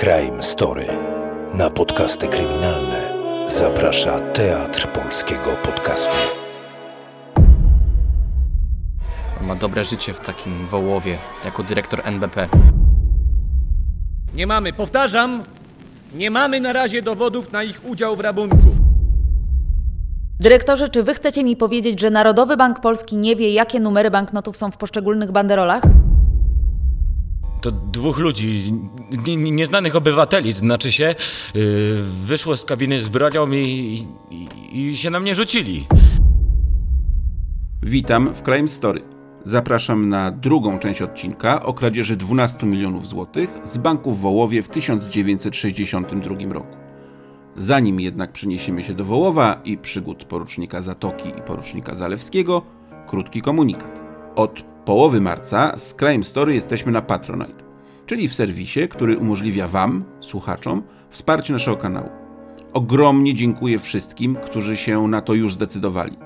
Crime Story. Na podcasty kryminalne zaprasza Teatr Polskiego Podcastu. Ma dobre życie w takim Wołowie, jako dyrektor NBP. Nie mamy, powtarzam, nie mamy na razie dowodów na ich udział w rabunku. Dyrektorze, czy wy chcecie mi powiedzieć, że Narodowy Bank Polski nie wie, jakie numery banknotów są w poszczególnych banderolach? To dwóch ludzi, nie- nie- nieznanych obywateli, znaczy się, yy, wyszło z kabiny z bronią i, i, i się na mnie rzucili. Witam w Crime Story. Zapraszam na drugą część odcinka o kradzieży 12 milionów złotych z banku w Wołowie w 1962 roku. Zanim jednak przeniesiemy się do Wołowa i przygód porucznika Zatoki i porucznika Zalewskiego, krótki komunikat. Od połowy marca z Crime Story jesteśmy na Patronite, czyli w serwisie, który umożliwia Wam, słuchaczom, wsparcie naszego kanału. Ogromnie dziękuję wszystkim, którzy się na to już zdecydowali.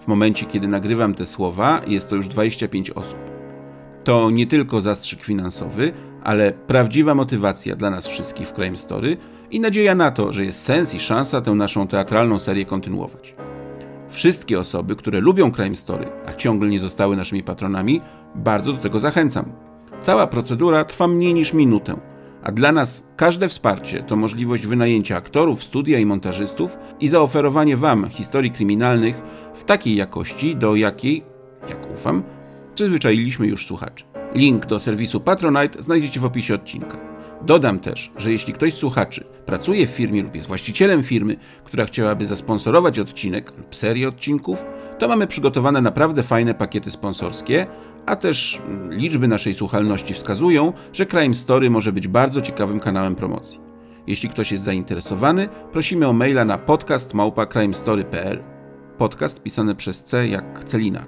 W momencie, kiedy nagrywam te słowa, jest to już 25 osób. To nie tylko zastrzyk finansowy, ale prawdziwa motywacja dla nas wszystkich w Crime Story i nadzieja na to, że jest sens i szansa tę naszą teatralną serię kontynuować. Wszystkie osoby, które lubią Crime Story, a ciągle nie zostały naszymi patronami, bardzo do tego zachęcam. Cała procedura trwa mniej niż minutę, a dla nas każde wsparcie to możliwość wynajęcia aktorów, studia i montażystów i zaoferowanie Wam historii kryminalnych w takiej jakości, do jakiej, jak ufam, przyzwyczailiśmy już słuchaczy. Link do serwisu Patronite znajdziecie w opisie odcinka. Dodam też, że jeśli ktoś słuchaczy pracuje w firmie lub jest właścicielem firmy, która chciałaby zasponsorować odcinek lub serię odcinków, to mamy przygotowane naprawdę fajne pakiety sponsorskie, a też mm, liczby naszej słuchalności wskazują, że Crime Story może być bardzo ciekawym kanałem promocji. Jeśli ktoś jest zainteresowany, prosimy o maila na podcast.crimestory.pl Podcast pisany przez C jak Celina.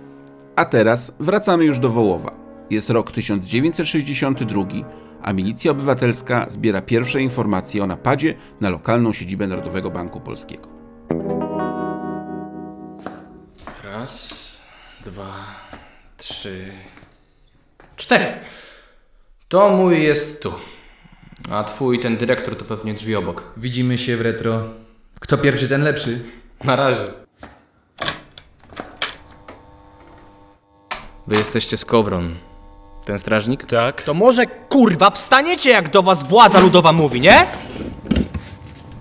A teraz wracamy już do Wołowa. Jest rok 1962, a milicja obywatelska zbiera pierwsze informacje o napadzie na lokalną siedzibę Narodowego Banku Polskiego. Raz, dwa, trzy, cztery. To mój jest tu. A twój, ten dyrektor, to pewnie drzwi obok. Widzimy się w retro. Kto pierwszy, ten lepszy. Na razie. Wy jesteście z Kowron. Ten strażnik? Tak? To może kurwa wstaniecie, jak do was władza ludowa mówi, nie?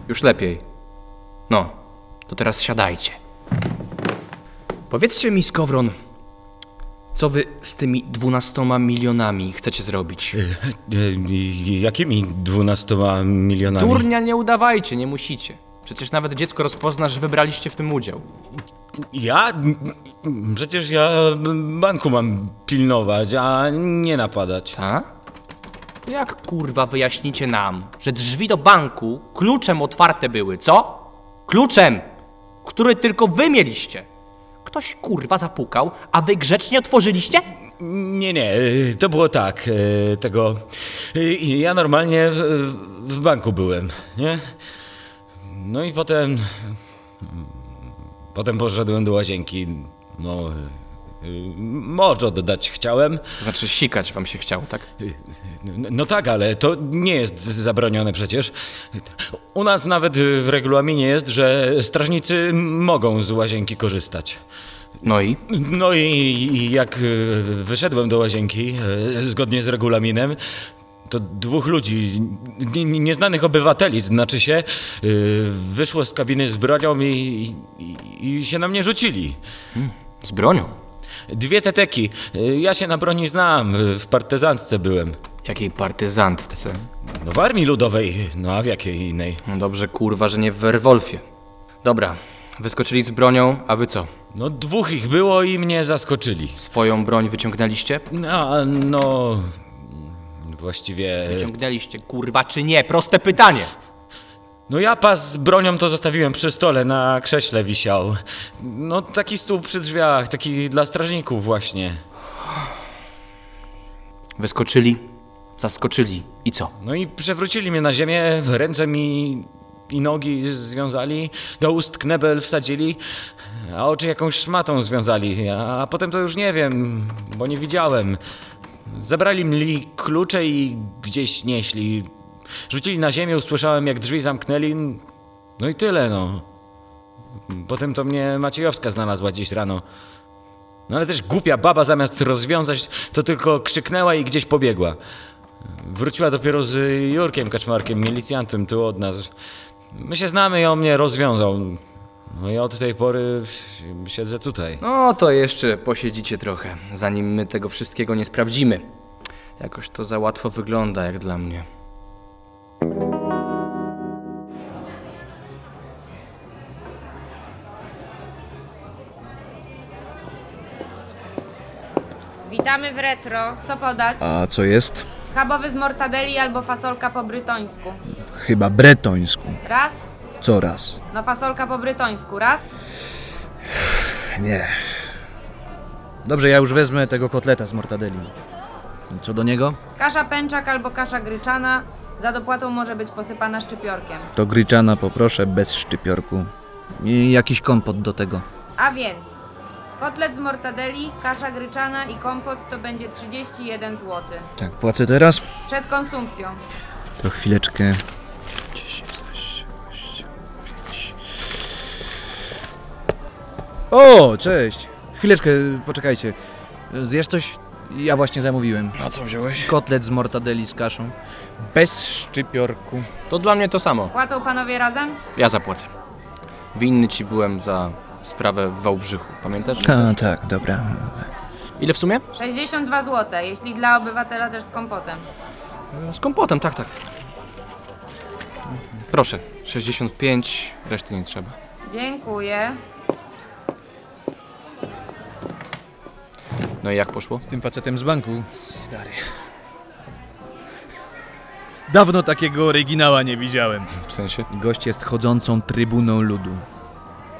Już lepiej. No, to teraz siadajcie. Powiedzcie mi, Skowron, co wy z tymi dwunastoma milionami chcecie zrobić? E, jakimi dwunastoma milionami? Turnia nie udawajcie, nie musicie. Przecież nawet dziecko rozpozna, że wybraliście w tym udział. Ja? Przecież ja banku mam pilnować, a nie napadać. A? To jak kurwa wyjaśnicie nam, że drzwi do banku kluczem otwarte były, co? Kluczem, który tylko wy mieliście. Ktoś kurwa zapukał, a wy grzecznie otworzyliście? Nie, nie, to było tak, e, tego... e, Ja normalnie w, w banku byłem, nie? No i potem... Potem poszedłem do łazienki, no... e, Mocz oddać chciałem. Znaczy sikać wam się chciał, tak? No tak, ale to nie jest zabronione przecież. U nas nawet w regulaminie jest, że strażnicy mogą z łazienki korzystać. No i? No i, jak e, wyszedłem do łazienki, zgodnie z regulaminem, to dwóch ludzi, nie- nie- nieznanych obywateli, znaczy się, e, wyszło z kabiny z bronią i, i, i się na mnie rzucili. Z bronią. Dwie teteki. E, Ja się na broni znam, w- w partyzantce byłem. Jakiej partyzantce? No w armii ludowej, no a w jakiej innej? No dobrze, kurwa, że nie w Werwolfie. Dobra, wyskoczyli z bronią, a wy co? No dwóch ich było i mnie zaskoczyli. Swoją broń wyciągnęliście? A, no... Właściwie... Wyciągnęliście, kurwa, czy nie? Proste pytanie! No ja pas z bronią to zostawiłem przy stole, na krześle wisiał. No taki stół przy drzwiach, taki dla strażników właśnie. Wyskoczyli, zaskoczyli i co? No i przewrócili mnie na ziemię, ręce mi i nogi związali, do ust knebel wsadzili, a oczy jakąś szmatą związali, a potem to już nie wiem, bo nie widziałem. Zabrali mi klucze i gdzieś nieśli. Rzucili na ziemię, usłyszałem jak drzwi zamknęli. No i tyle, no. Potem to mnie Maciejowska znalazła dziś rano. No ale też głupia baba zamiast rozwiązać, to tylko krzyknęła i gdzieś pobiegła. Wróciła dopiero z Jurkiem Kaczmarkiem, milicjantem tu od nas. My się znamy i on mnie rozwiązał. No i od tej pory siedzę tutaj. No to jeszcze posiedzicie trochę, zanim my tego wszystkiego nie sprawdzimy. Jakoś to za łatwo wygląda, jak dla mnie. Witamy w retro. Co podać? A co jest? Schabowy z mortadeli albo fasolka po brytońsku. Chyba bretońsku. Raz? Co raz? No fasolka po brytońsku. Raz? Nie. Dobrze, ja już wezmę tego kotleta z mortadeli. Co do niego? Kasza pęczak albo kasza gryczana. Za dopłatą może być posypana szczypiorkiem. To gryczana poproszę bez szczypiorku. I jakiś kompot do tego. A więc kotlet z mortadeli, kasza gryczana i kompot to będzie 31 zł. Tak, płacę teraz? Przed konsumpcją. To chwileczkę. O, cześć. Chwileczkę, poczekajcie. Zjesz coś? Ja właśnie zamówiłem. A co wziąłeś? Kotlet z mortadeli z kaszą. Bez szczypiorku. To dla mnie to samo. Płacą panowie razem? Ja zapłacę. Winny ci byłem za sprawę w Wałbrzychu, pamiętasz? A, tak, dobra. Ile w sumie? 62 zł, jeśli dla obywatela też z kompotem. Z kompotem, tak, tak. Proszę, 65, reszty nie trzeba. Dziękuję. No i jak poszło? Z tym facetem z banku. Stary. Dawno takiego oryginała nie widziałem. W sensie? Gość jest chodzącą trybuną ludu.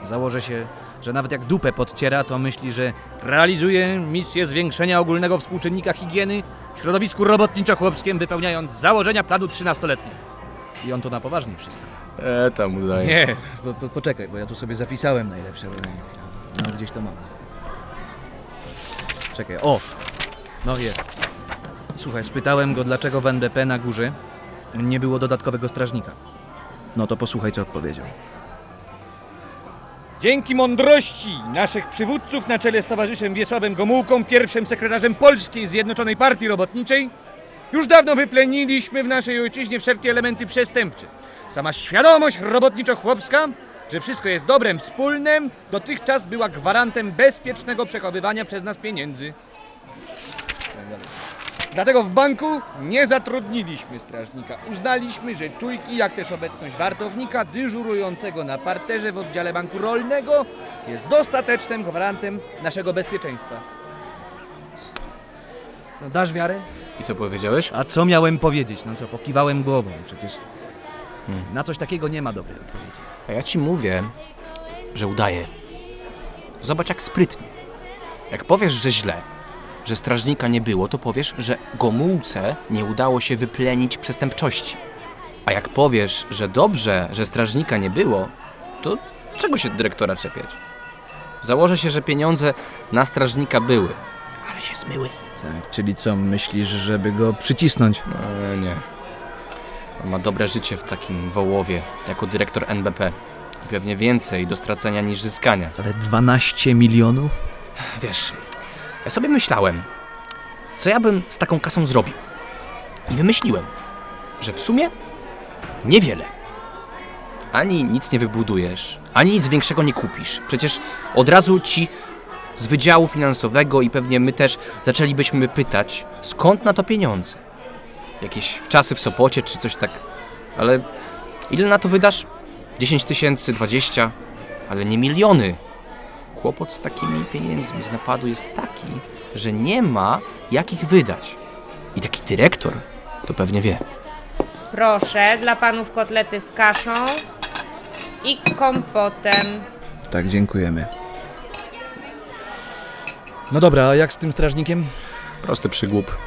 Założę się, że nawet jak dupę podciera, to myśli, że realizuje misję zwiększenia ogólnego współczynnika higieny w środowisku robotniczo-chłopskim, wypełniając założenia planu 13-letniego. I on to na poważnie wszystko. E, tam udaje. Nie, po, po, poczekaj, bo ja tu sobie zapisałem najlepsze. bo- No, gdzieś to mam. Czekaj, o! No jest. Słuchaj, spytałem go, dlaczego w NBP na górze nie było dodatkowego strażnika. No to posłuchaj, co odpowiedział. Dzięki mądrości naszych przywódców na czele z towarzyszem Wiesławem Gomułką, pierwszym sekretarzem Polskiej Zjednoczonej Partii Robotniczej, już dawno wypleniliśmy w naszej ojczyźnie wszelkie elementy przestępcze. Sama świadomość robotniczo-chłopska, że wszystko jest dobrem wspólnym, dotychczas była gwarantem bezpiecznego przechowywania przez nas pieniędzy. Dlatego w banku nie zatrudniliśmy strażnika. Uznaliśmy, że czujki, jak też obecność wartownika dyżurującego na parterze w oddziale banku rolnego jest dostatecznym gwarantem naszego bezpieczeństwa. No dasz wiarę? I co powiedziałeś? A co miałem powiedzieć? No co, pokiwałem głową przecież. Na coś takiego nie ma dobrej odpowiedzi. A ja ci mówię, że udaje. Zobacz jak sprytnie. Jak powiesz, że źle, że strażnika nie było, to powiesz, że Gomułce nie udało się wyplenić przestępczości. A jak powiesz, że dobrze, że strażnika nie było, to czego się dyrektora czepiać? Założę się, że pieniądze na strażnika były, ale się zmyły. Tak, czyli co, myślisz, żeby go przycisnąć? E, nie. Ma dobre życie w takim Wołowie, jako dyrektor NBP. I pewnie więcej do stracenia niż zyskania. Ale 12 milionów? Wiesz, ja sobie myślałem, co ja bym z taką kasą zrobił. I wymyśliłem, że w sumie niewiele. Ani nic nie wybudujesz, ani nic większego nie kupisz. Przecież od razu ci z wydziału finansowego i pewnie my też zaczęlibyśmy pytać, skąd na to pieniądze. Jakieś wczasy w Sopocie czy coś tak. Ale ile na to wydasz? 10 tysięcy, 20, ale nie miliony. Kłopot z takimi pieniędzmi z napadu jest taki, że nie ma jak ich wydać. I taki dyrektor to pewnie wie. Proszę, dla panów kotlety z kaszą i kompotem. Tak, dziękujemy. No dobra, a jak z tym strażnikiem? Prosty przygłup.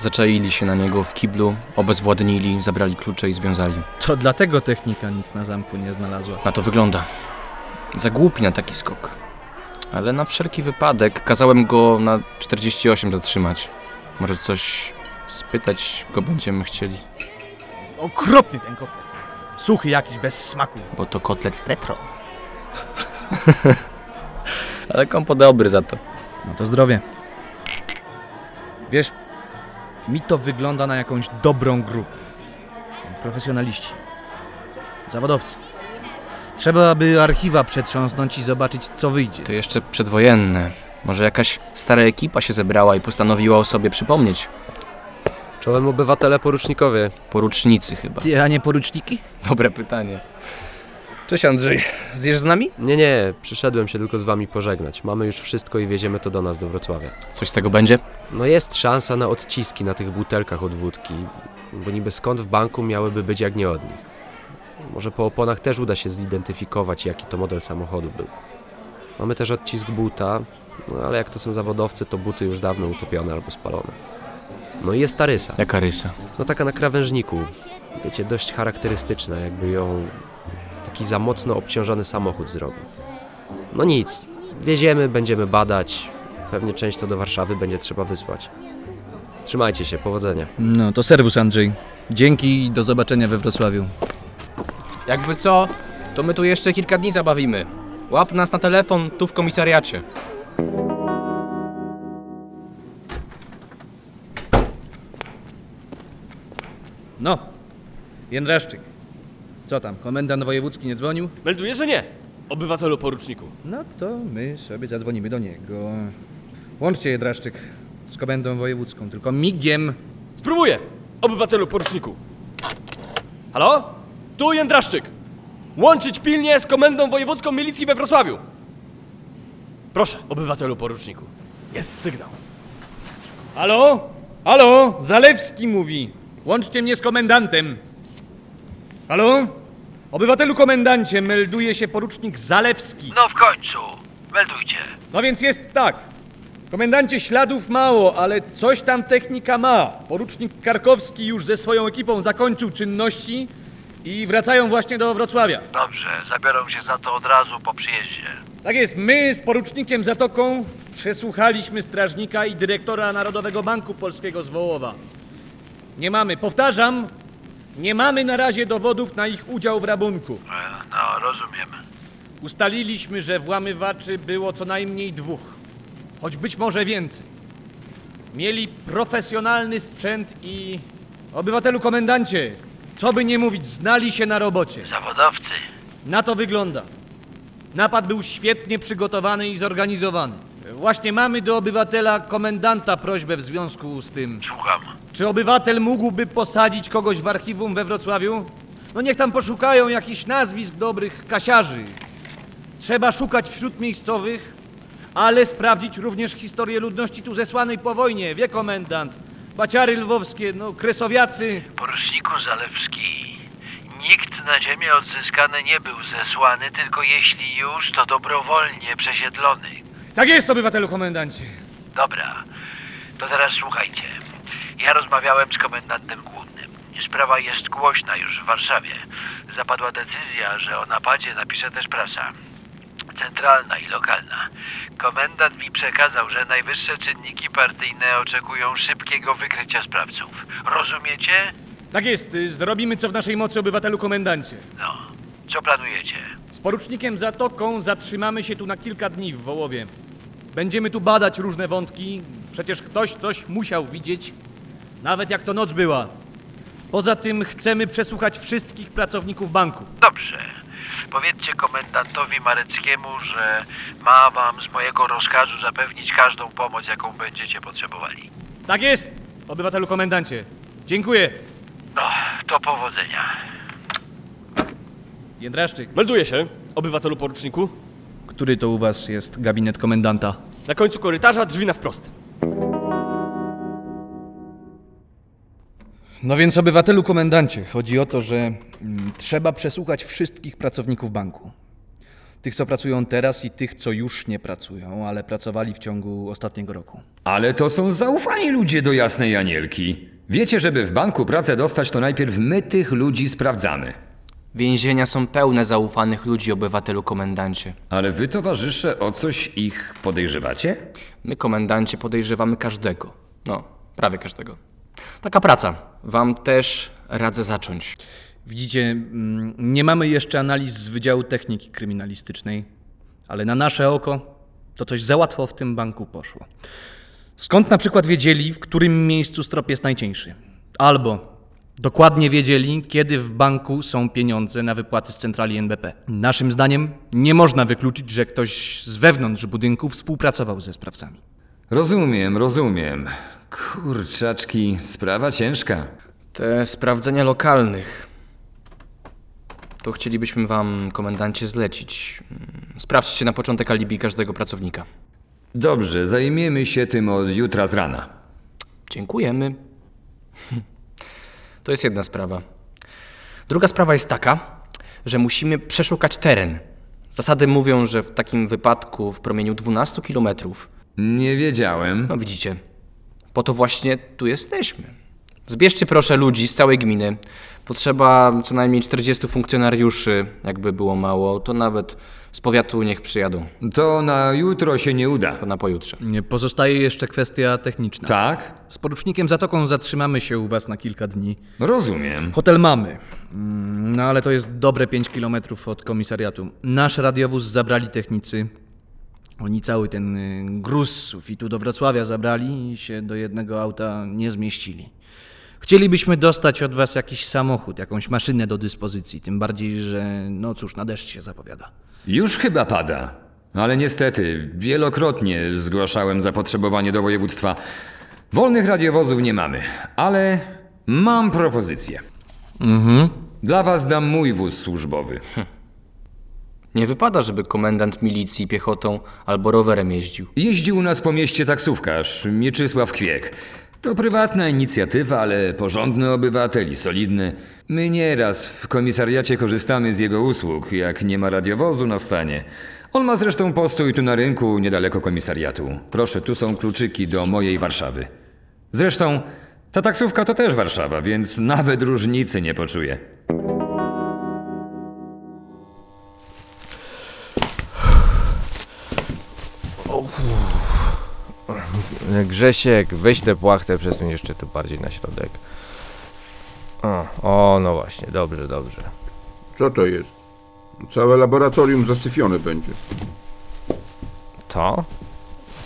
Zaczaili się na niego w kiblu, obezwładnili, zabrali klucze i związali. To dlatego technika nic na zamku nie znalazła. Na to wygląda. Za głupi na taki skok. Ale na wszelki wypadek kazałem go na 48 zatrzymać. Może coś spytać go będziemy chcieli. Okropny ten kotlet. Suchy jakiś, bez smaku. Bo to kotlet retro. Ale kompot dobry za to. No to zdrowie. Wiesz, mi to wygląda na jakąś dobrą grupę. Profesjonaliści. Zawodowcy. Trzeba by archiwa przetrząsnąć i zobaczyć, co wyjdzie. To jeszcze przedwojenne. Może jakaś stara ekipa się zebrała i postanowiła o sobie przypomnieć. Czołem obywatele porucznikowie. Porucznicy chyba. Ty, a nie poruczniki? Dobre pytanie. Cześć Andrzej. Zjesz z nami? Nie, nie, przyszedłem się tylko z wami pożegnać. Mamy już wszystko i wieziemy to do nas, do Wrocławia. Coś z tego będzie? No jest szansa na odciski na tych butelkach od wódki, bo niby skąd w banku miałyby być jak nie od nich. Może po oponach też uda się zidentyfikować, jaki to model samochodu był. Mamy też odcisk buta, no ale jak to są zawodowcy, to buty już dawno utopione albo spalone. No i jest ta rysa. Jaka rysa? No taka na krawężniku. Wiecie, dość charakterystyczna, jakby ją taki za mocno obciążony samochód zrobił. No nic, wieziemy, będziemy badać. Pewnie część to do Warszawy będzie trzeba wysłać. Trzymajcie się, powodzenia. No to serwus, Andrzej. Dzięki i do zobaczenia we Wrocławiu. Jakby co, to my tu jeszcze kilka dni zabawimy. Łap nas na telefon tu w komisariacie. No, Jędraszczyk. Co tam, komendant wojewódzki nie dzwonił? Melduję, że nie. Obywatelu poruczniku. No to my sobie zadzwonimy do niego. Łączcie Jędraszczyk z komendą wojewódzką, tylko migiem. Spróbuję. Obywatelu poruczniku. Halo? Tu Jędraszczyk. Łączyć pilnie z Komendą Wojewódzką Milicji we Wrocławiu. Proszę, obywatelu poruczniku. Jest sygnał. Halo? Halo? Zalewski mówi. Łączcie mnie z komendantem. Halo? Obywatelu komendancie, melduje się porucznik Zalewski. No w końcu. Meldujcie. No więc jest tak. Komendancie śladów mało, ale coś tam technika ma. Porucznik Karkowski już ze swoją ekipą zakończył czynności i wracają właśnie do Wrocławia. Dobrze, zabiorą się za to od razu po przyjeździe. Tak jest, my z porucznikiem Zatoką przesłuchaliśmy strażnika i dyrektora Narodowego Banku Polskiego z Wołowa. Nie mamy, powtarzam, nie mamy na razie dowodów na ich udział w rabunku. E, No, rozumiem. Ustaliliśmy, że włamywaczy było co najmniej dwóch, choć być może więcej. Mieli profesjonalny sprzęt i obywatelu komendancie, co by nie mówić, znali się na robocie. Zawodowcy. Na to wygląda. Napad był świetnie przygotowany i zorganizowany. Właśnie mamy do obywatela komendanta prośbę w związku z tym. Słucham. Czy obywatel mógłby posadzić kogoś w archiwum we Wrocławiu? No niech tam poszukają jakichś nazwisk dobrych kasiarzy. Trzeba szukać wśród miejscowych, ale sprawdzić również historię ludności tu zesłanej po wojnie. Wie komendant. Baciary lwowskie, no kresowiacy. Poruczniku Zalewski. Nikt na ziemię odzyskany nie był zesłany, tylko jeśli już, to dobrowolnie przesiedlony. Tak jest, obywatelu komendancie. Dobra, to teraz słuchajcie. Ja rozmawiałem z komendantem głównym. Sprawa jest głośna już w Warszawie. Zapadła decyzja, że o napadzie napisze też prasa. Centralna i lokalna. Komendant mi przekazał, że najwyższe czynniki partyjne oczekują szybkiego wykrycia sprawców. Rozumiecie? Tak jest, zrobimy co w naszej mocy, obywatelu komendancie. No. Co planujecie? Z porucznikiem Zatoką zatrzymamy się tu na kilka dni w Wołowie. Będziemy tu badać różne wątki. Przecież ktoś coś musiał widzieć, nawet jak to noc była. Poza tym chcemy przesłuchać wszystkich pracowników banku. Dobrze. Powiedzcie komendantowi Mareckiemu, że ma wam z mojego rozkazu zapewnić każdą pomoc, jaką będziecie potrzebowali. Tak jest, obywatelu komendancie. Dziękuję. No, to powodzenia. Jędraszczyk, Melduję się, obywatelu poruczniku. Który to u was jest gabinet komendanta? Na końcu korytarza drzwi na wprost. No więc obywatelu komendancie, chodzi o to, że mm, trzeba przesłuchać wszystkich pracowników banku. Tych, co pracują teraz i tych, co już nie pracują, ale pracowali w ciągu ostatniego roku. Ale to są zaufani ludzie do jasnej Anielki. Wiecie, żeby w banku pracę dostać, to najpierw my tych ludzi sprawdzamy. Więzienia są pełne zaufanych ludzi, obywatelu komendancie. Ale wy, towarzysze, o coś ich podejrzewacie? My, komendancie, podejrzewamy każdego. No, prawie każdego. Taka praca. Wam też Radzę zacząć. Widzicie, mm, nie mamy jeszcze analiz z Wydziału Techniki Kryminalistycznej, ale na nasze oko to coś za łatwo w tym banku poszło. Skąd na przykład wiedzieli, w którym miejscu strop jest najcieńszy? Albo dokładnie wiedzieli, kiedy w banku są pieniądze na wypłaty z centrali NBP. Naszym zdaniem nie można wykluczyć, że ktoś z wewnątrz budynku współpracował ze sprawcami. Rozumiem, rozumiem. Kurczaczki, sprawa ciężka. Te sprawdzenia lokalnych. To chcielibyśmy wam, komendancie, zlecić. Mm, Sprawdźcie na początek alibi każdego pracownika. Dobrze, zajmiemy się tym od jutra z rana. Dziękujemy. To jest jedna sprawa. Druga sprawa jest taka, że musimy przeszukać teren. Zasady mówią, że w takim wypadku w promieniu 12 kilometrów. Nie wiedziałem. No widzicie, po to właśnie tu jesteśmy. Zbierzcie proszę ludzi z całej gminy. Potrzeba co najmniej 40 funkcjonariuszy. Jakby było mało, to nawet z powiatu niech przyjadą. To na jutro się nie uda. To na pojutrze. Nie Pozostaje jeszcze kwestia techniczna. Tak? Z porucznikiem Zatoką zatrzymamy się u was na kilka dni. Rozumiem. Hotel mamy, Mm, no ale to jest dobre 5 kilometrów od komisariatu. Nasz radiowóz zabrali technicy. Oni cały ten y, gruz z sufitu do Wrocławia zabrali i się do jednego auta nie zmieścili. Chcielibyśmy dostać od was jakiś samochód, jakąś maszynę do dyspozycji, tym bardziej, że no cóż, na deszcz się zapowiada. Już chyba pada. Ale niestety, wielokrotnie zgłaszałem zapotrzebowanie do województwa. Wolnych radiowozów nie mamy, ale mam propozycję. Mhm. Dla was dam mój wóz służbowy. Nie wypada, żeby komendant milicji piechotą albo rowerem jeździł. Jeździł u nas po mieście taksówkarz, Mieczysław Kwiek. To prywatna inicjatywa, ale porządny obywatel i solidny. My nieraz w komisariacie korzystamy z jego usług, jak nie ma radiowozu na stanie. On ma zresztą postój tu na rynku, niedaleko komisariatu. Proszę, tu są kluczyki do mojej Warszawy. Zresztą, ta taksówka to też Warszawa, więc nawet różnicy nie poczuję. Grzesiek, weź tę płachtę, przesuń jeszcze tu bardziej na środek. O, o, no właśnie, dobrze, dobrze. Co to jest? Całe laboratorium zasyfione będzie. To?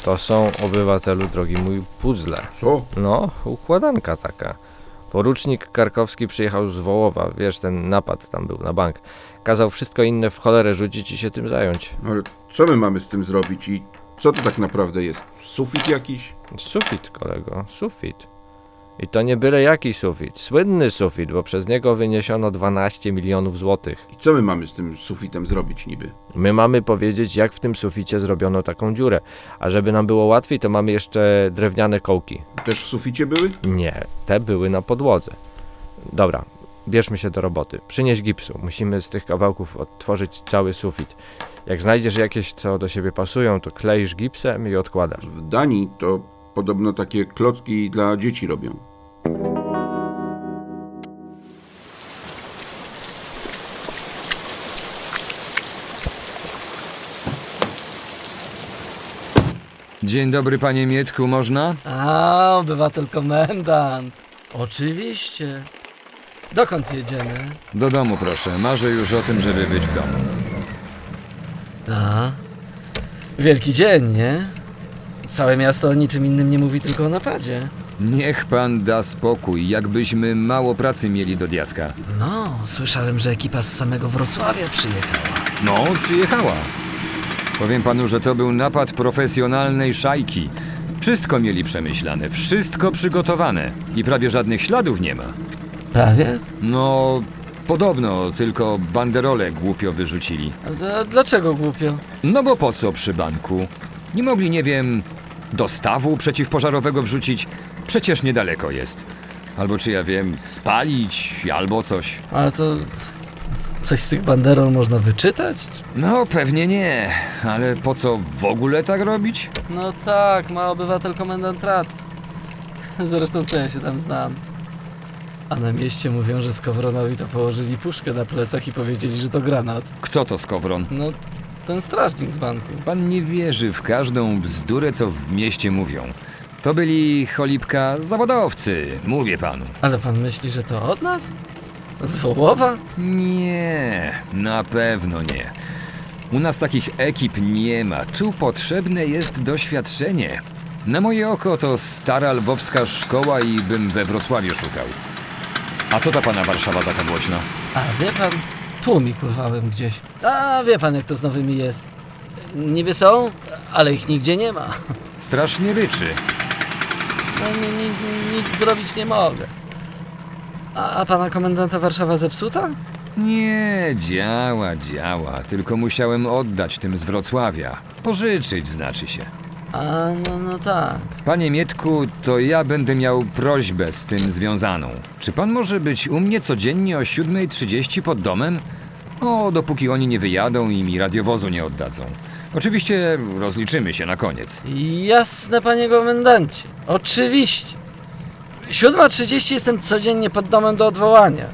To są, obywatelu drogi mój, puzzle. Co? No, układanka taka. Porucznik Karkowski przyjechał z Wołowa, wiesz, ten napad tam był na bank. Kazał wszystko inne w cholerę rzucić i się tym zająć. Ale co my mamy z tym zrobić i co to tak naprawdę jest? Sufit jakiś? Sufit, kolego, sufit. I to nie byle jaki sufit, słynny sufit, bo przez niego wyniesiono 12 milionów złotych. I co my mamy z tym sufitem zrobić niby? My mamy powiedzieć, jak w tym suficie zrobiono taką dziurę. A żeby nam było łatwiej, to mamy jeszcze drewniane kołki. Też w suficie były? Nie, te były na podłodze. Dobra, bierzmy się do roboty. Przynieś gipsu. Musimy z tych kawałków odtworzyć cały sufit. Jak znajdziesz jakieś, co do siebie pasują, to kleisz gipsem i odkładasz. W Danii to podobno takie klocki dla dzieci robią. Dzień dobry, panie Mietku, można? A, obywatel komendant. Oczywiście. Dokąd jedziemy? Do domu proszę, marzę już o tym, żeby być w domu. A, wielki dzień, nie? Całe miasto o niczym innym nie mówi, tylko o napadzie. Niech pan da spokój, jakbyśmy mało pracy mieli do diaska. No, słyszałem, że ekipa z samego Wrocławia przyjechała. No, przyjechała. Powiem panu, że to był napad profesjonalnej szajki. Wszystko mieli przemyślane, wszystko przygotowane i prawie żadnych śladów nie ma. Prawie? No, podobno, tylko banderole głupio wyrzucili. A, a dlaczego głupio? No bo po co przy banku? Nie mogli, nie wiem, dostawu przeciwpożarowego wrzucić? Przecież niedaleko jest. Albo czy ja wiem, spalić, albo coś. Ale to... Coś z tych banderol można wyczytać? No, pewnie nie, ale po co w ogóle tak robić? No tak, ma obywatel komendant rację. Zresztą co ja się tam znam. A na mieście mówią, że Skowronowi to położyli puszkę na plecach i powiedzieli, że to granat. Kto to Skowron? No, ten strażnik z banku. Pan nie wierzy w każdą bzdurę, co w mieście mówią. To byli cholipka zawodowcy, mówię panu. Ale pan myśli, że to od nas? Z Wołowa? Nie, na pewno nie. U nas takich ekip nie ma. Tu potrzebne jest doświadczenie. Na moje oko to stara lwowska szkoła i bym we Wrocławiu szukał. A co ta pana Warszawa taka głośna? A wie pan, tłumik urwałem gdzieś. A wie pan, jak to z nowymi jest. Niby są, ale ich nigdzie nie ma. Strasznie ryczy. No, ni, ni, nic zrobić nie mogę. A, a pana komendanta Warszawa zepsuta? Nie, działa, działa. Tylko musiałem oddać tym z Wrocławia. Pożyczyć znaczy się. A, no, no tak. Panie Mietku, to ja będę miał prośbę z tym związaną. Czy pan może być u mnie codziennie o 7.30 pod domem? O, dopóki oni nie wyjadą i mi radiowozu nie oddadzą. Oczywiście rozliczymy się na koniec. Jasne, panie komendancie. Oczywiście. 7.30 jestem codziennie pod domem do odwołania.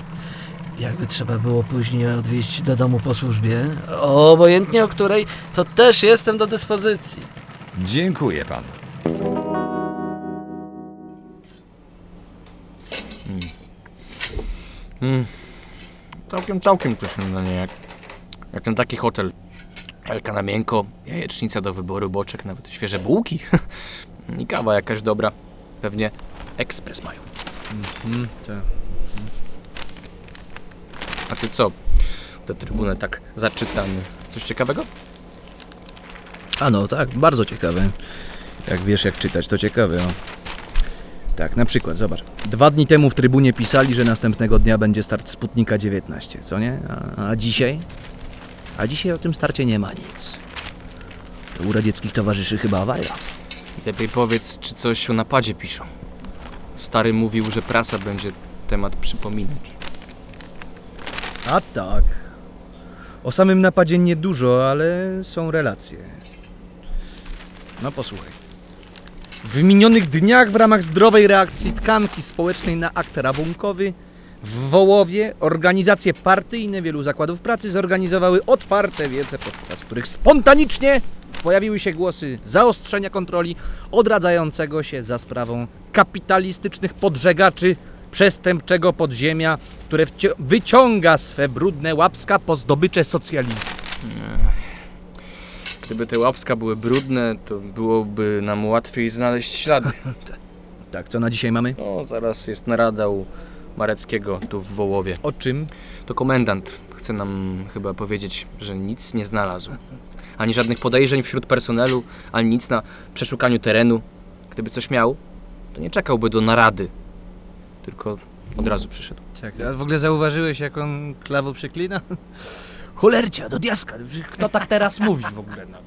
Jakby trzeba było później odwieźć do domu po służbie, obojętnie o której, to też jestem do dyspozycji. Dziękuję panu. Mm. Całkiem, całkiem to się na nie jak, jak ten taki hotel. Elka na miękko, jajecznica do wyboru, boczek, nawet świeże bułki. I kawa jakaś dobra. Pewnie ekspres mają. Mhm, tak. A ty co? Tę trybunę tak zaczytany. Coś ciekawego? A no tak, bardzo ciekawe. Jak wiesz jak czytać, to ciekawe. No. Tak, na przykład, zobacz. Dwa dni temu w trybunie pisali, że następnego dnia będzie start Sputnika 19, co nie? A, a dzisiaj? A dzisiaj o tym starcie nie ma nic. To u radzieckich towarzyszy chyba awaria. Lepiej powiedz, czy coś o napadzie piszą. Stary mówił, że prasa będzie temat przypominać. A tak. O samym napadzie niedużo, ale są relacje. No posłuchaj. W minionych dniach w ramach zdrowej reakcji tkanki społecznej na akt rabunkowy w Wołowie organizacje partyjne wielu zakładów pracy zorganizowały otwarte wiece, podczas których spontanicznie pojawiły się głosy zaostrzenia kontroli odradzającego się za sprawą kapitalistycznych podżegaczy przestępczego podziemia, które wyciąga swe brudne łapska po zdobycze socjalizmu. Gdyby te łapska były brudne, to byłoby nam łatwiej znaleźć ślady. Tak, co na dzisiaj mamy? No, zaraz jest narada u Mareckiego tu w Wołowie. O czym? To komendant chce nam chyba powiedzieć, że nic nie znalazł. Ani żadnych podejrzeń wśród personelu, ani nic na przeszukaniu terenu. Gdyby coś miał, to nie czekałby do narady, tylko od razu przyszedł. Tak, a w ogóle zauważyłeś, jak on klawo przeklina? Cholercia, do diaska. Kto tak teraz mówi w ogóle? No.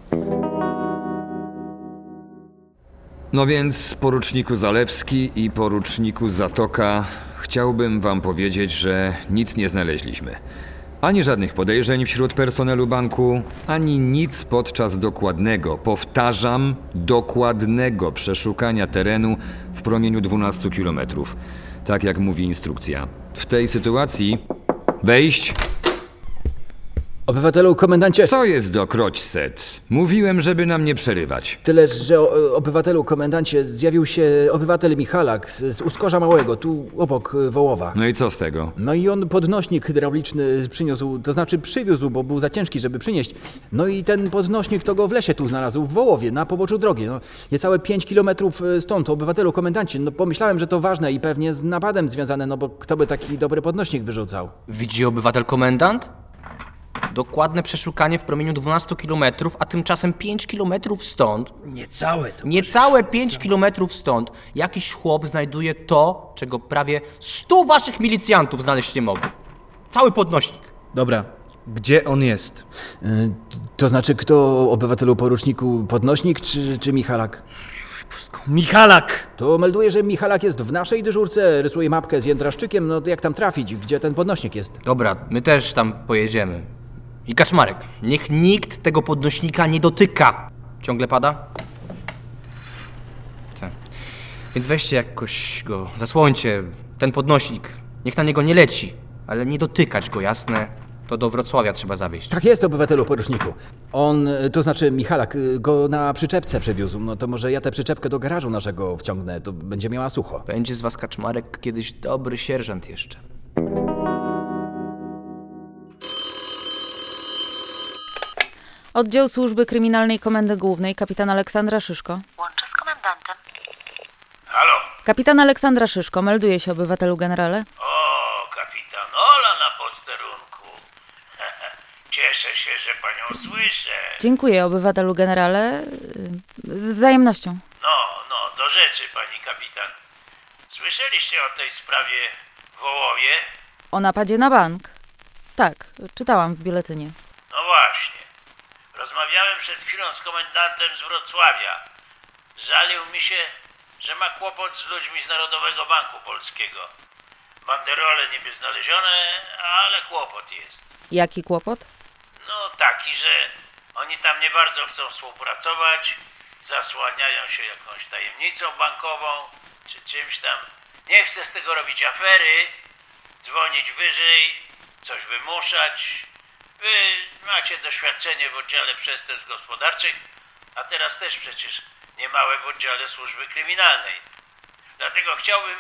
No więc, poruczniku Zalewski i poruczniku Zatoka, chciałbym wam powiedzieć, że nic nie znaleźliśmy. Ani żadnych podejrzeń wśród personelu banku, ani nic podczas dokładnego, powtarzam, dokładnego przeszukania terenu w promieniu 12 kilometrów. Tak jak mówi instrukcja. W tej sytuacji wejść. Obywatelu komendancie. Co jest do Kroćset? Mówiłem, żeby nam nie przerywać. Tyle, że o, obywatelu komendancie zjawił się obywatel Michalak z, z Uskorza Małego, tu obok y, Wołowa. No i co z tego? No i on podnośnik hydrauliczny przyniósł, to znaczy przywiózł, bo był za ciężki, żeby przynieść. No i ten podnośnik to go w lesie tu znalazł, w Wołowie, na poboczu drogi. No, niecałe 5 kilometrów y, stąd, obywatelu komendancie. No pomyślałem, że to ważne i pewnie z napadem związane, no bo kto by taki dobry podnośnik wyrzucał? Widzi obywatel komendant? Dokładne przeszukanie w promieniu 12 km, a tymczasem 5 km stąd. Niecałe to. Niecałe 5 km stąd jakiś chłop znajduje to, czego prawie 100 waszych milicjantów znaleźć nie mogli. Cały podnośnik. Dobra, gdzie on jest? Y, t- To znaczy kto, obywatelu poruczniku, podnośnik czy, czy Michalak? Michalak! To melduje, że Michalak jest w naszej dyżurce, rysuje mapkę z Jędraszczykiem, no to jak tam trafić, gdzie ten podnośnik jest? Dobra, my też tam pojedziemy. I Kaczmarek, niech nikt tego podnośnika nie dotyka. Ciągle pada? Tak. Więc weźcie jakoś go, zasłońcie, ten podnośnik. Niech na niego nie leci, ale nie dotykać go, jasne? To do Wrocławia trzeba zawieźć. Tak jest, obywatelu poruczniku. On, y, to znaczy Michalak, y, go na przyczepce przewiózł. No to może ja tę przyczepkę do garażu naszego wciągnę, to będzie miała sucho. Będzie z was kaczmarek kiedyś dobry sierżant jeszcze. Oddział Służby Kryminalnej Komendy Głównej, kapitan Aleksandra Szyszko. Łączę z komendantem. Halo? Kapitan Aleksandra Szyszko, melduje się obywatelu generale. O, kapitan Ola na posterunku. Cieszę się, że panią słyszę. Dziękuję obywatelu generale. y, Z wzajemnością. No, no, do rzeczy, pani kapitan. Słyszeliście o tej sprawie w Wołowie? O napadzie na bank. Tak, czytałam w biuletynie. No właśnie. Rozmawiałem przed chwilą z komendantem z Wrocławia. Żalił mi się, że ma kłopot z ludźmi z Narodowego Banku Polskiego. Banderole niby znalezione, ale kłopot jest. Jaki kłopot? No taki, że oni tam nie bardzo chcą współpracować, zasłaniają się jakąś tajemnicą bankową czy czymś tam. Nie chcę z tego robić afery, dzwonić wyżej, coś wymuszać. Wy macie doświadczenie w oddziale przestępstw gospodarczych, a teraz też przecież niemałe w oddziale służby kryminalnej. Dlatego chciałbym,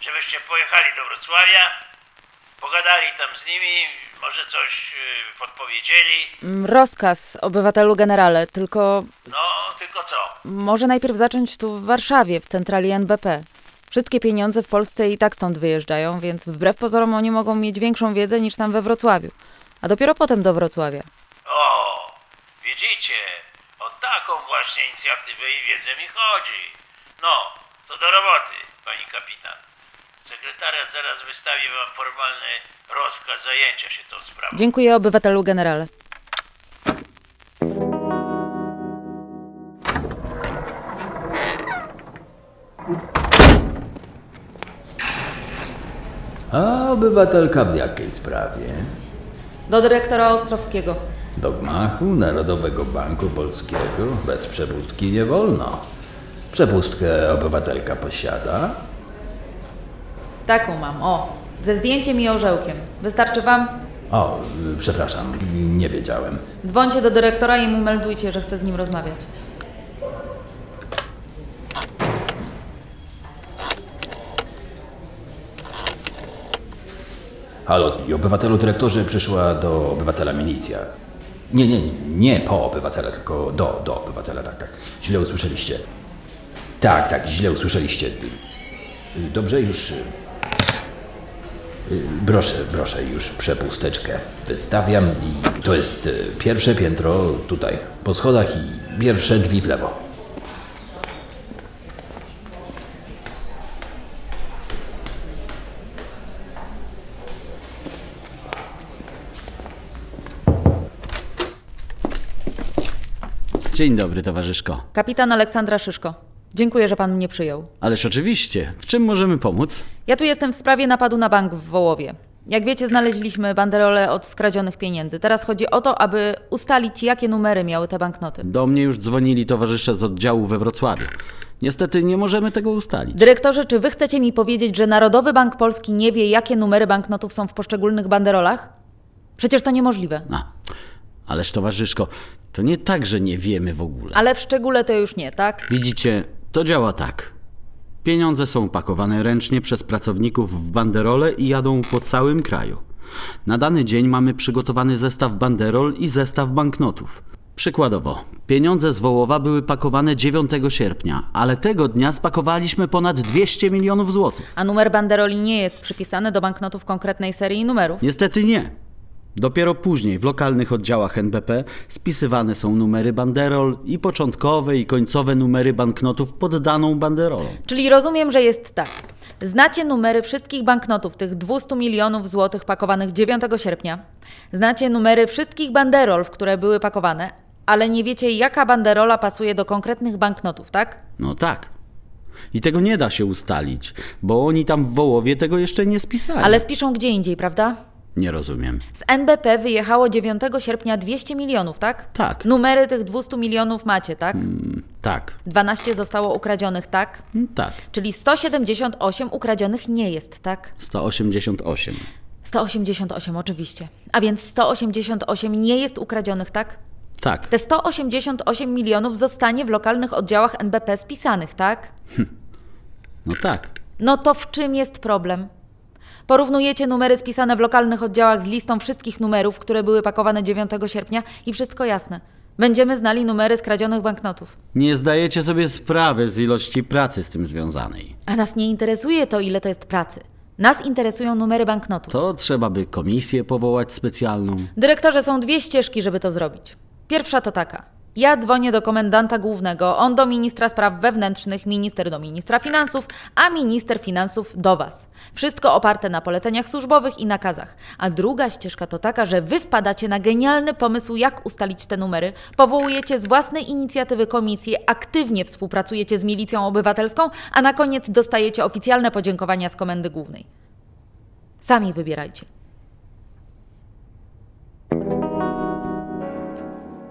żebyście pojechali do Wrocławia, pogadali tam z nimi, może coś y, podpowiedzieli. Mm, Rozkaz obywatelu generale, tylko No, tylko co? może najpierw zacząć tu w Warszawie, w centrali NBP. Wszystkie pieniądze w Polsce i tak stąd wyjeżdżają, więc wbrew pozorom oni mogą mieć większą wiedzę niż tam we Wrocławiu. A dopiero potem do Wrocławia. O, widzicie, o taką właśnie inicjatywę i wiedzę mi chodzi. No, to do roboty, pani kapitan. Sekretariat zaraz wystawi wam formalny rozkaz zajęcia się tą sprawą. Dziękuję obywatelu generale. A obywatelka w jakiej sprawie? Do dyrektora Ostrowskiego. Do gmachu Narodowego Banku Polskiego bez przepustki nie wolno. Przepustkę obywatelka posiada? Taką mam, o. Ze zdjęciem i orzełkiem. Wystarczy wam? O, przepraszam, nie wiedziałem. Dzwońcie do dyrektora i mu meldujcie, że chcę z nim rozmawiać. Halo, obywatelu dyrektorze przyszła do obywatela milicja. Nie, nie, nie po obywatela, tylko do, do obywatela, tak, tak. Źle usłyszeliście. Tak, tak, źle usłyszeliście. Dobrze, już. y, Proszę, proszę, już przepusteczkę wystawiam i to jest y, pierwsze piętro tutaj, po schodach i pierwsze drzwi w lewo. Dzień dobry, towarzyszko. Kapitan Aleksandra Szyszko. Dziękuję, że pan mnie przyjął. Ależ oczywiście, w czym możemy pomóc? Ja tu jestem w sprawie napadu na bank w Wołowie. Jak wiecie, znaleźliśmy banderole od skradzionych pieniędzy. Teraz chodzi o to, aby ustalić, jakie numery miały te banknoty. Do mnie już dzwonili towarzysze z oddziału we Wrocławiu. Niestety nie możemy tego ustalić. Dyrektorze, czy wy chcecie mi powiedzieć, że Narodowy Bank Polski nie wie, jakie numery banknotów są w poszczególnych banderolach? Przecież to niemożliwe. A, ależ towarzyszko, to nie tak, że nie wiemy w ogóle. Ale w szczególe to już nie, tak? Widzicie, to działa tak. Pieniądze są pakowane ręcznie przez pracowników w banderole i jadą po całym kraju. Na dany dzień mamy przygotowany zestaw banderol i zestaw banknotów. Przykładowo, pieniądze z Wołowa były pakowane 9 sierpnia, ale tego dnia spakowaliśmy ponad 200 milionów złotych. A numer banderoli nie jest przypisany do banknotów konkretnej serii numerów. Niestety nie. Dopiero później w lokalnych oddziałach NBP spisywane są numery banderol i początkowe i końcowe numery banknotów pod daną banderolą. Czyli rozumiem, że jest tak. Znacie numery wszystkich banknotów, tych 200 milionów złotych pakowanych 9 sierpnia. Znacie numery wszystkich banderol, w które były pakowane, ale nie wiecie, jaka banderola pasuje do konkretnych banknotów, tak? No tak. I tego nie da się ustalić, bo oni tam w Wołowie tego jeszcze nie spisali. Ale spiszą gdzie indziej, prawda? Nie rozumiem. Z NBP wyjechało 9 sierpnia 200 milionów, tak? Tak. Numery tych 200 milionów macie, tak? Tak, 12 zostało ukradzionych, tak? tak. Czyli 178 ukradzionych nie jest, tak? 188. 188, oczywiście. A więc 188 nie jest ukradzionych, tak? Tak. Te 188 milionów zostanie w lokalnych oddziałach NBP spisanych, tak? No tak. No to w czym jest problem? Porównujecie numery spisane w lokalnych oddziałach z listą wszystkich numerów, które były pakowane 9 sierpnia i wszystko jasne. Będziemy znali numery skradzionych banknotów. Nie zdajecie sobie sprawy z ilości pracy z tym związanej. A nas nie interesuje to, ile to jest pracy. Nas interesują numery banknotów. To trzeba by komisję powołać specjalną. Dyrektorze, są dwie ścieżki, żeby to zrobić. Pierwsza to taka. Ja dzwonię do komendanta głównego, on do ministra spraw wewnętrznych, minister do ministra finansów, a minister finansów do was. Wszystko oparte na poleceniach służbowych i nakazach. A druga ścieżka to taka, że wy wpadacie na genialny pomysł, jak ustalić te numery, powołujecie z własnej inicjatywy komisję, aktywnie współpracujecie z milicją obywatelską, a na koniec dostajecie oficjalne podziękowania z komendy głównej. Sami wybierajcie.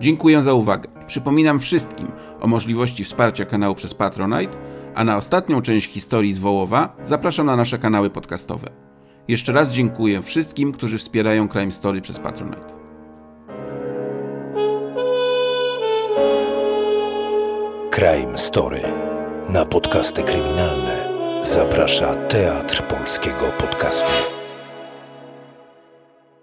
Dziękuję za uwagę. Przypominam wszystkim o możliwości wsparcia kanału przez Patronite, a na ostatnią część historii z Wołowa zapraszam na nasze kanały podcastowe. Jeszcze raz dziękuję wszystkim, którzy wspierają Crime Story przez Patronite. Crime Story. Na podcasty kryminalne zaprasza Teatr Polskiego Podcastu.